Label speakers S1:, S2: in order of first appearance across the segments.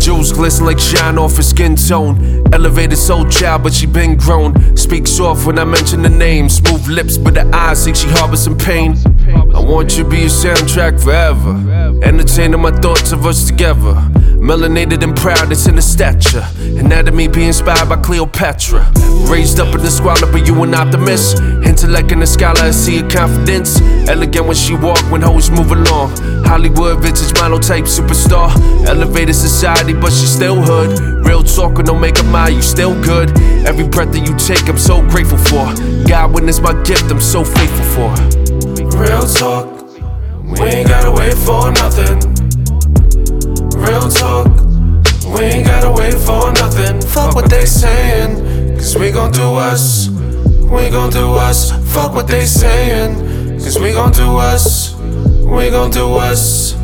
S1: Jewels glisten like shine off her skin tone. Elevated soul child, but she been grown. Speak soft when I mention the name. Smooth lips, but the eyes say she harbors some pain. I want you to be a soundtrack forever. Entertaining my thoughts of us together. Melanated and proud, it's in the stature. Anatomy be inspired by Cleopatra. Raised up in the squalor, but you an optimist. Intellect in the scholar, I see her confidence. Elegant when she walk, when hoes move along. Hollywood vintage model type superstar. Elevated society, but she still hood. Real talk with no makeup, my you still good. Every breath that you take, I'm so grateful for. God witness my gift, I'm so faithful for.
S2: Real talk, we ain't gotta wait for nothing. Real talk, we ain't gotta wait for nothing. Fuck what they saying, cause we gon' do us. We gon' do us. Fuck what they saying, cause we gon' do us. We gon' do us.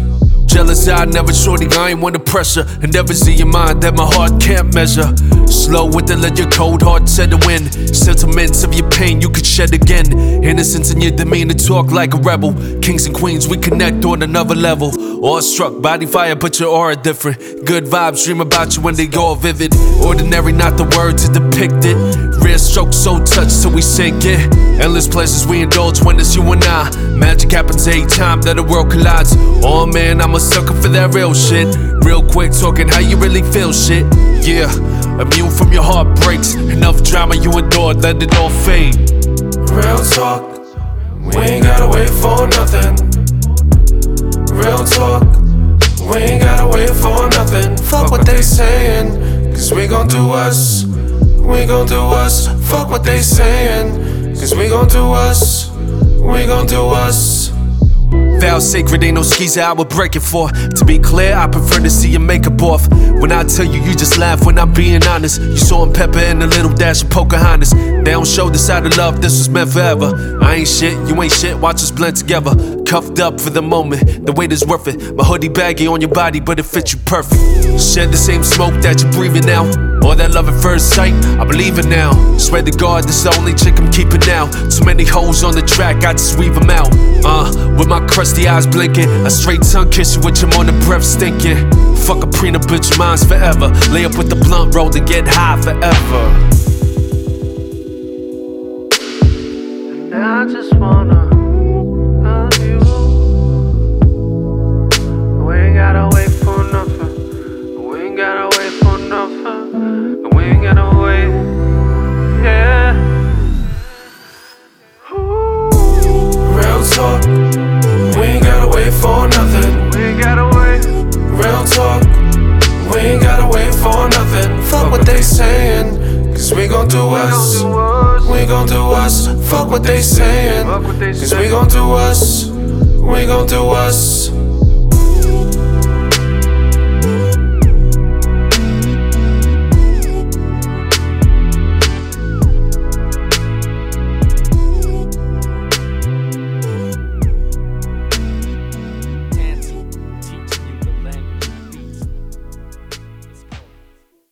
S1: Jealous eye, never shorty, I ain't the pressure. Endeavors in your mind that my heart can't measure. Slow with the let your cold heart set settle in. Sentiments of your pain you could shed again. Innocence in your demeanor, talk like a rebel. Kings and queens, we connect on another level. Awestruck, body fire, but your aura different. Good vibes, dream about you when they all vivid. Ordinary, not the word to depict it. Rare stroke, so touched till we sink it. Endless pleasures we indulge when it's you and I. Magic happens every time that the world collides. Oh man, I'm a sucker for that real shit. Real quick, talking how you really feel shit. Yeah, immune from your heartbreaks. Enough drama you endured, let it all fade.
S2: Real talk, we ain't gotta wait for nothing. Real talk, we ain't gotta wait for nothing. Fuck what they saying, cause we gon' do us. We gon' do us. Fuck what they saying, cause we gon' do us. We gon' do us.
S1: Vow sacred, ain't no skis I would break it for. To be clear, I prefer to see your makeup off. When I tell you, you just laugh when I'm being honest. You saw him pepper and a little dash of Pocahontas. They don't show this side of love, this was meant forever. I ain't shit, you ain't shit, watch us blend together. Cuffed up for the moment, the weight is worth it. My hoodie baggy on your body, but it fits you perfect. Shed the same smoke that you're breathing now. All that love at first sight, I believe it now. Swear to God, this is the only chick I'm keeping now. Too many hoes on the track, I just weave them out. Uh, with my crusty eyes blinking, a straight tongue kiss you with your morning breath stinking. Fuck a prenup, bitch, mine's forever. Lay up with the blunt roll to get high forever.
S2: Gon' do us. We gon' do us. Fuck what they saying. Cause we gon' do us. We gon' do us.